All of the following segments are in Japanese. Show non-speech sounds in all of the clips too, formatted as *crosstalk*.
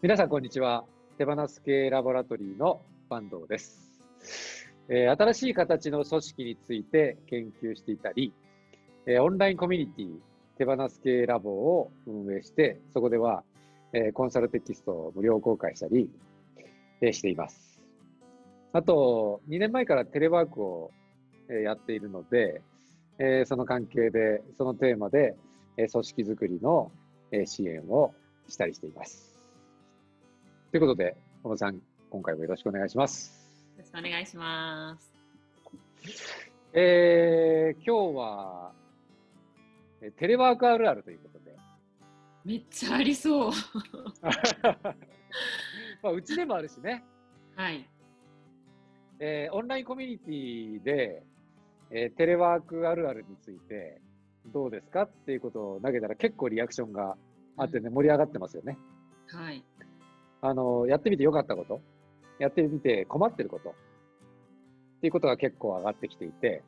皆さん、こんにちは。手放す系ラボラトリーの坂東です、えー新しい形の組織について研究していたり、えーオンラインコミュニティ手放す系ラボを運営して、そこでは、えーコンサルテキストを無料公開したり、えしています。あと、2年前からテレワークを、えやっているので、えその関係で、そのテーマで、え組織づくりの、え支援をしたりしています。ということで、小野さん、今回もよろしくお願いします。よろしくお願いします。えー、今日は、えテレワークあるあるということで、めっちゃありそう。*laughs* まあ、うちでもあるしね、はい。えーオンラインコミュニティで、えーテレワークあるあるについて、どうですかっていうことを投げたら結構リアクションがあってね、盛り上がってますよね。はい。あの、やってみてよかったこと、やってみて困ってること、っていうことが結構上がってきていて、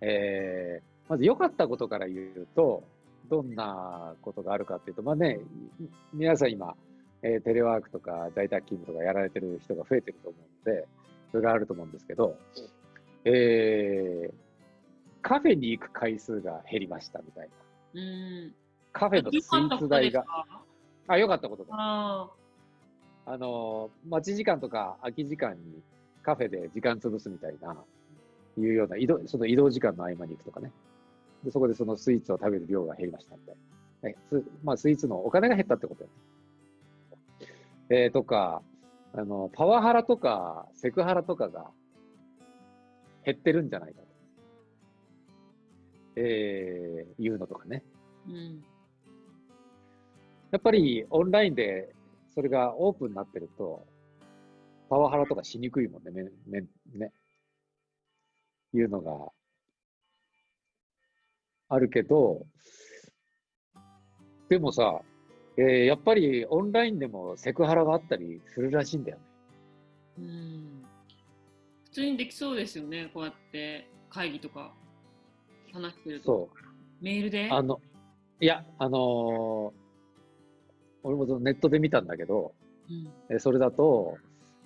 えーまず良かったことから言うと、どんなことがあるかっていうと、まあね、い皆さん今、えーテレワークとか在宅勤務とかやられてる人が増えてると思うので、それがあると思うんですけど、えーカフェに行く回数が減りましたみたいな。うーん。カフェのスイーツ代が。あ、良かったことだ。ああの、待ち時間とか空き時間にカフェで時間潰すみたいな、いうような移動、その移動時間の合間に行くとかね。で、そこでそのスイーツを食べる量が減りましたみたいすまあ、スイーツのお金が減ったってこと。えーとか、あの、パワハラとかセクハラとかが減ってるんじゃないかと。えー、いうのとかね。ーうん。やっぱりオンラインでそれがオープンになってると、パワハラとかしにくいもんね、めめね。いうのがあるけど、でもさ、えーやっぱりオンラインでもセクハラがあったりするらしいんだよね。うん。普通にできそうですよね。こうやって会議とか話してると。そメールで？う。あの、いや、あのー俺もそのネットで見たんだけど、うん。えそれだと、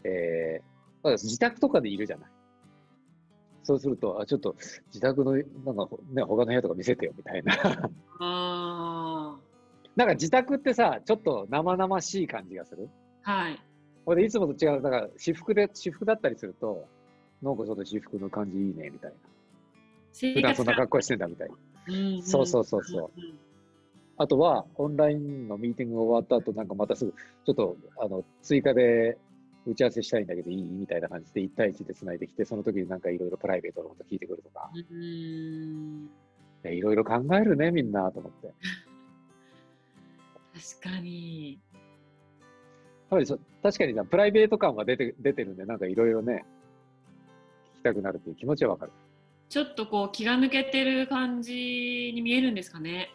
えーまあ自宅とかでいるじゃない。そうすると、あ、ちょっと自宅の、なんかほね、他の部屋とか見せてよみたいな。あなんか自宅ってさ、ちょっと生々しい感じがする。あ。はい。ほんで、いつもと違う、だから私服で、私服だったりすると、なんかちょっと私服の感じいいね、みたいな。生普段そんな活格好してんだ、みたいな。うんんそうそうそうそう。うんあとは、オンラインのミーティングが終わった後、なんかまたすぐ、ちょっと、あの、追加で打ち合わせしたいんだけどいいみたいな感じで1対1で繋いできて、その時になんかいろいろプライベートのこと聞いてくるとか、うん。いろいろ考えるね、みんな、と思って。確かに。やっぱりそ確かにさプライベート感は出て出てるんで、なんかいろいろね、聞きたくなるっていう気持ちはわかる。ちょっとこう気が抜けてる感じに見えるんですかね。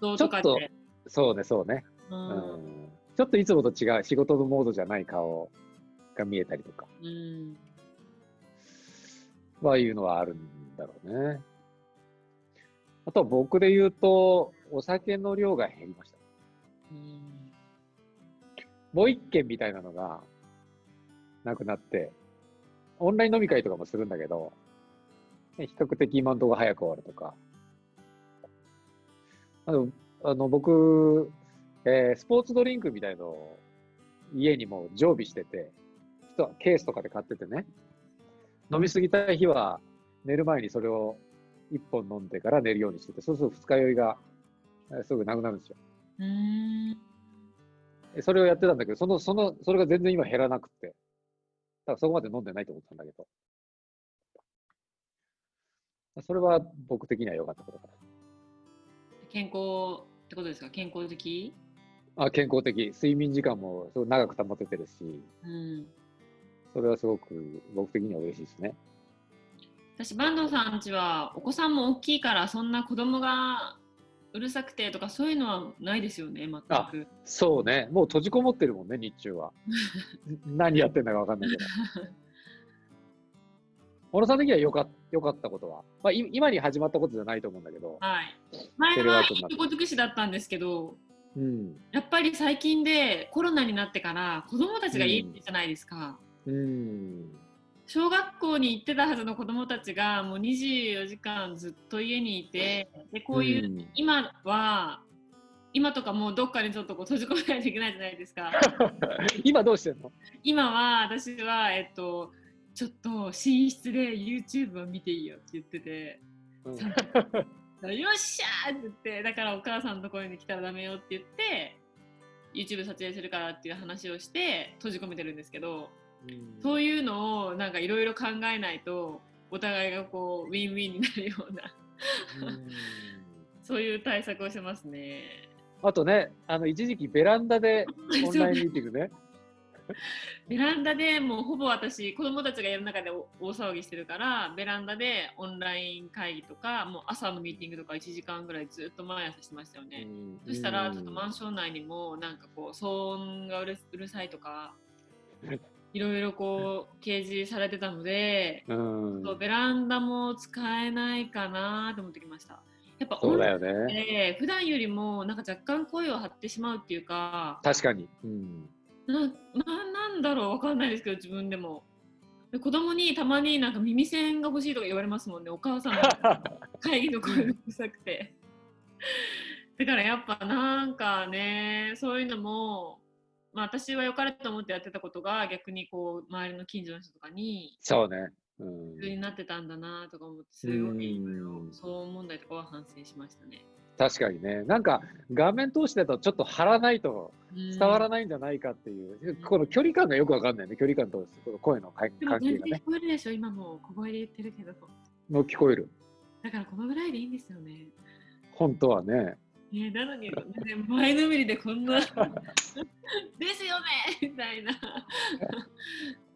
服装とかで。ちょっそうね、そうね。ううんん。ちょっといつもと違う、仕事のモードじゃない顔が見えたりとか、うん。はいうのはあるんだろうね。あとは僕で言うと、お酒の量が減りました。うんもう一軒みたいなのがなくなって、オンライン飲み会とかもするんだけど、ね比較的今のところ早く終わるとか。あの、あの僕、えースポーツドリンクみたいのを家にもう常備してて、人はケースとかで買っててね、飲みすぎたい日は寝る前にそれを一本飲んでから寝るようにしてて、そうすると二日酔いがえーすぐなくなるんですよ。うん。えそれをやってたんだけど、その、その、それが全然今減らなくって。だからそこまで飲んでないと思ったんだけど。それは僕的には良かったことか健康ってことですか？健康的な。あ、健康的。睡眠時間もすごい長く保ててるし、うん。それはすごく僕的には嬉しいですね。私、坂東さんちはお子さんも大きいから、そんな子供がうるさくてとかそういうのはないですよね、全あく。そうね。もう閉じこもってるもんね、日中は。*laughs* 何やってんだかわかんないけど。小野さん的には良か良かったことは、まあ、い今に始まったことじゃないと思うんだけど、はい。前はい尽くしだったんですけど、ううん。やっぱり最近でコロナになってから子供たちが家にいるじゃないですか。うん。小学校に行ってたはずの子供たちがもう24時間ずっと家にいてでこういう、うん今は今とかもうどっかにちょっとこう閉じ込めないといけないじゃないですか *laughs* 今どうしてんの？今は私はえっとちょっと寝室で YouTube を見ていいよって言っててうんよっしゃーって言ってだからお母さんのところに来たらダメよって言って YouTube 撮影するからっていう話をして閉じ込めてるんですけどそういうのをなんかいろいろ考えないとお互いがこうウィンウィンになるようなうんそういう対策をしてますね。あとね、あの一時期ベランダでオンラインミーティングね。*laughs* ベランダでもうほぼ私子供たちが家の中でお大騒ぎしてるからベランダでオンライン会議とかもう朝のミーティングとか1時間ぐらいずっと毎朝してましたよね。そしたらちょっとマンション内にもなんかこう騒音がうるうるさいとか *laughs* いろいろこう掲示されてたので、うん、ベランダも使えないかなと思ってきました。やっぱそうだよ音ね。で普段よりもなんか若干声を張ってしまうっていうか確かに。うん、なななんだろうわかんないですけど自分でも。で子供にたまになんか耳栓が欲しいとか言われますもんねお母さんの会議の声がうるさくて。だからやっぱなんかねそういうのも、まあ、私は良かれと思ってやってたことが逆にこう周りの近所の人とかにそうね。うん普通になってたんだなとか思ってすごいうん騒音問題とかは反省しましたね。確かにね。なんか画面通してだとちょっと張らないと伝伝わらないんじゃないかっていう、この距離感がよくわかんないね。距離感とこの声の関係がね。全然聞こえるでしょ？今も小声で言ってるけどもう聞こえる。だからこのぐらいでいいんですよね。本当はね。ねなのに、ね、前のめりでこんなですよねみたいな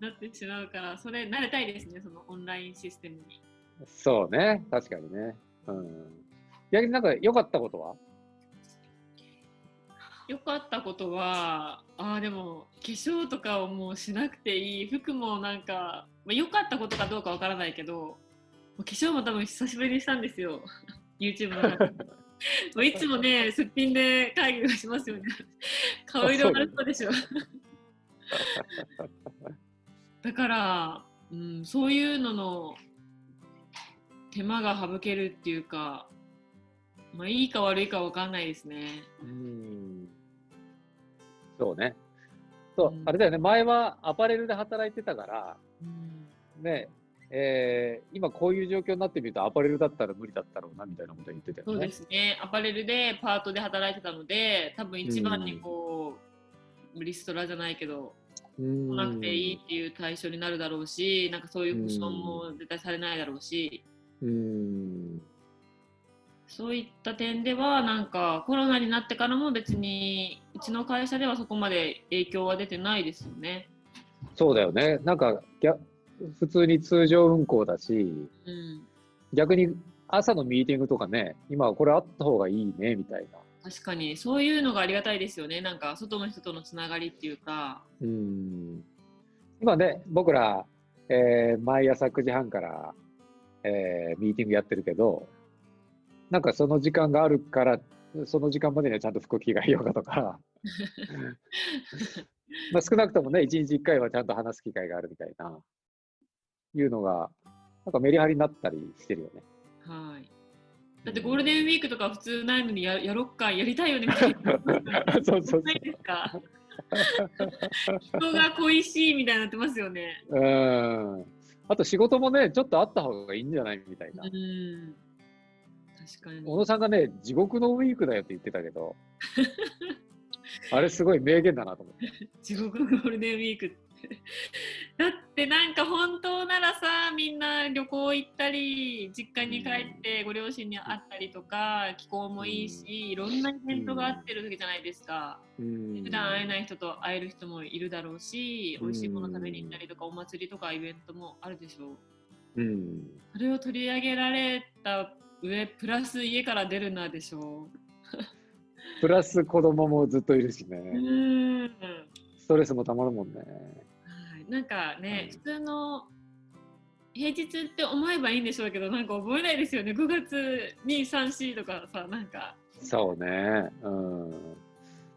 なってしまうからそれ慣れたいですねそのオンラインシステムに。そうね。確かにね。うん。逆になんか良かったことは？良かったことはあーでも化粧とかをもうしなくていい。服もなんかまあ良かったことかどうかわからないけど化粧も多分久しぶりにしたんですよ。*laughs* YouTube の中でもう *laughs* いつもねすっぴんで会議をしますよね。*laughs* 顔色悪そうでしょ。だから、うん、そういうのの手間が省けるっていうかまあいいか悪いかわかんないですねうん。そうね。そううん、あれだよね。前はアパレルで働いてたから、うんね、えー今こういう状況になってみるとアパレルだったら無理だったろうなみたいなこと言ってたよね。そうですね、アパレルでパートで働いてたので、多分一番にこう、リストラじゃないけど、うん。来なくていいっていう対象になるだろうし、なんかそういう保証も絶対されないだろうし、うん。そういった点では、なんかコロナになってからも別に、うちの会社ではそこまで影響は出てないですよね。そうだよね。なんか逆普通に通常運行だし、うん、逆に朝のミーティングとかね、今はこれあった方がいいねみたいな。確かに、そういうのがありがたいですよね。なんか外の人とのつながりっていうか、うん。今ね、僕ら、えー毎朝9時半から、えーミーティングやってるけど、なんかその時間があるから、その時間までにはちゃんと服着替えようかとか、*laughs* まあ少なくともね、1日1回はちゃんと話す機会があるみたいな、いうのが、なんかメリハリになったりしてるよね。はい。だってゴールデンウィークとか普通ないのにややろっか、やりたいよねみたいな。*laughs* そうそうそうないですか？人が恋しいみたいになってますよね。うん。あと仕事もね、ちょっとあった方がいいんじゃないみたいなう。ん。確かに。小野さんがね、地獄のウィークだよって言ってたけど、あれすごい名言だなと思って。*laughs* 地獄のゴールデンウィークって。*laughs* だってなんか本当ならさみんな旅行行ったり実家に帰ってご両親に会ったりとか気候もいいしいろんなイベントがあってる時じゃないですかうん普段会えない人と会える人もいるだろうしうん美味しいもの食べに行ったりとかお祭りとかイベントもあるでしょううん。それを取り上げられた上プラス家から出るなでしょプラス子供もずっといるしううね。ストレスもたまるもんね。はい、なんかね、うん普通の平日って思えばいいんでしょうけどなんか覚えないですよね5月234とかさなんかそうね。うん。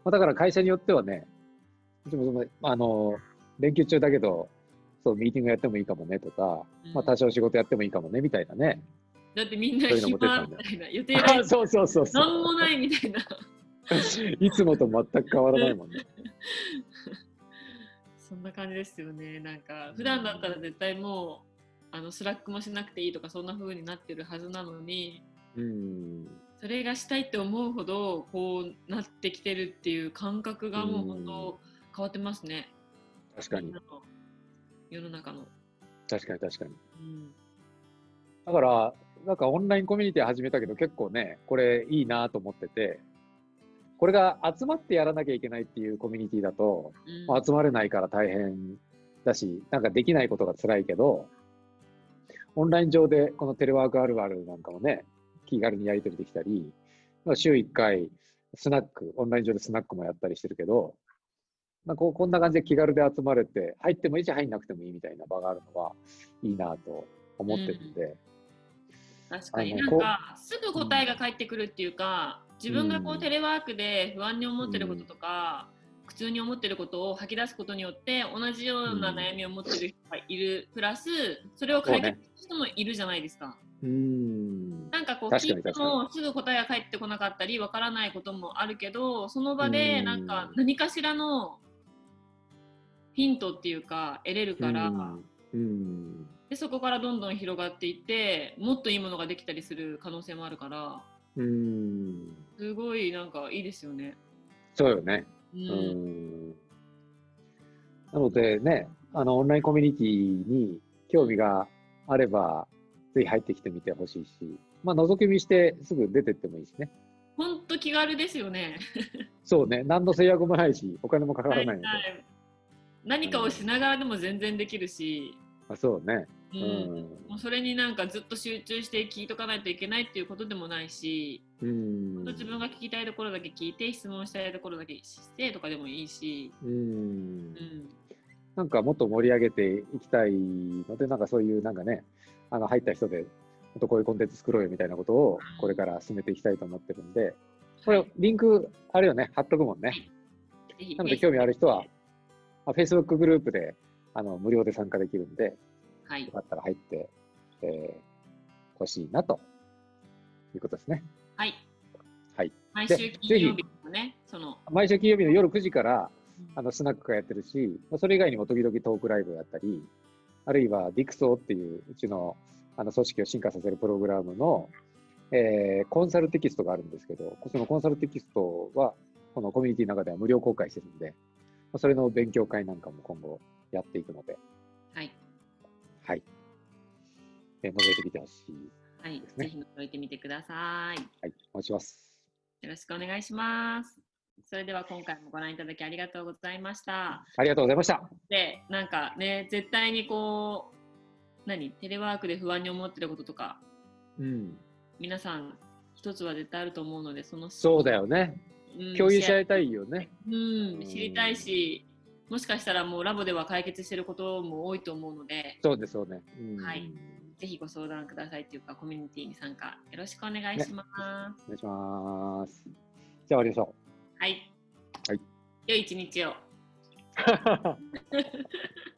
あ、だから会社によってはね、でもそのあの連休中だけど、そう、ミーティングやってもいいかもねとか、まあ、多少仕事やってもいいかもねみたいなね。だってみんな暇みたいな予定があ *laughs* そうそうそうそなんもないみたいな。う。*laughs* いつもと全く変わらないもんね。*laughs* そんな感じですよね。なんか普段だったら絶対もうあの Slack もしなくていいとかそんな風になってるはずなのに、うん。それがしたいって思うほどこうなってきてるっていう感覚がもう本当変わってますね。確かに、世の中の。確かに確かに。うん。だから、なんかオンラインコミュニティ始めたけど、結構ね、これいいなと思ってて、これが集まってやらなきゃいけないっていうコミュニティだと、うん。まあ集まれないから大変だし、なんかできないことが辛いけど、オンライン上でこのテレワークあるあるなんかもね、気軽にやり取りできたり、まあ、週1回スナック、オンライン上でスナックもやったりしてるけど、まあ、こうこんな感じで気軽で集まれて、入ってもいいし入んなくてもいいみたいな場があるのはいいなと思ってるんで、確かに。なんかすぐ答えが返ってくるっていうか自分がこううん。テレワークで不安に思ってることとか、苦痛に思ってることを吐き出すことによって同じような悩みを持ってる人がいる、プラスそれを解決する人もいるじゃないですか。うーん。なんかこう聞いてもすぐ答えが返ってこなかったりわからないこともあるけどその場でなんか何かしらのヒントっていうか得れるから、うん。うん。でそこからどんどん広がっていってもっといいものができたりする可能性もあるからうん。すごいなんかいいですよね。そうよね。ううんん。なのでね、あの、オンラインコミュニティに興味があれば、ぜひ入ってきてみてほしいし、まあ、覗き見してすぐ出てってもいいしね。ほんと気軽ですよね。*laughs* そうね、何の制約もないし、お金もかからないので。はい何かをしながらでも全然できるし、あそうね。ううんん。もうそれになんかずっと集中して聞いとかないといけないっていうことでもないし、うん。自分が聞きたいところだけ聞いて質問したいところだけしてとかでもいいし、うんう。ん、なんかもっと盛り上げていきたいので、なんかそういうなんかね、あの入った人で、もっとこういうコンテンツ作ろうよみたいなことをこれから進めていきたいと思ってるんで、これリンクあるよね、貼っとくもんね。ぜひなので興味ある人は、まあ、Facebook グループであの無料で参加できるんで、はいよかったら入ってほ、えー欲しいなということですね。はい。はい。毎で週金曜日のね、その、毎週金曜日の夜9時からうんあのスナックがやってるし、まあそれ以外にも時々トークライブをやったり、あるいは DIXO っていううちのあの組織を進化させるプログラムの、えーコンサルテキストがあるんですけど、そのコンサルテキストはこのコミュニティの中では無料公開してるんで、まあそれの勉強会なんかも今後やっていくので、はい。はい。えー、覗いてみてほしい。はいぜひ覗いてみてください。はい。お願いします。よろしくお願いします。それでは今回もご覧いただきありがとうございました。ありがとうございました。で、なんかね、絶対にこう、何？テレワークで不安に思ってることとか、うん。皆さん一つは絶対あると思うので、そのそうだよね。うん共有し合いたいよね。うん、知りたいし、もしかしたらもうラボでは解決してることも多いと思うので、そうです、そうね。うん、はいぜひご相談くださいというか、コミュニティに参加よろしくお願いします。お願いします。じゃあ終わりましょはい。はい。良い一日を。う。*laughs*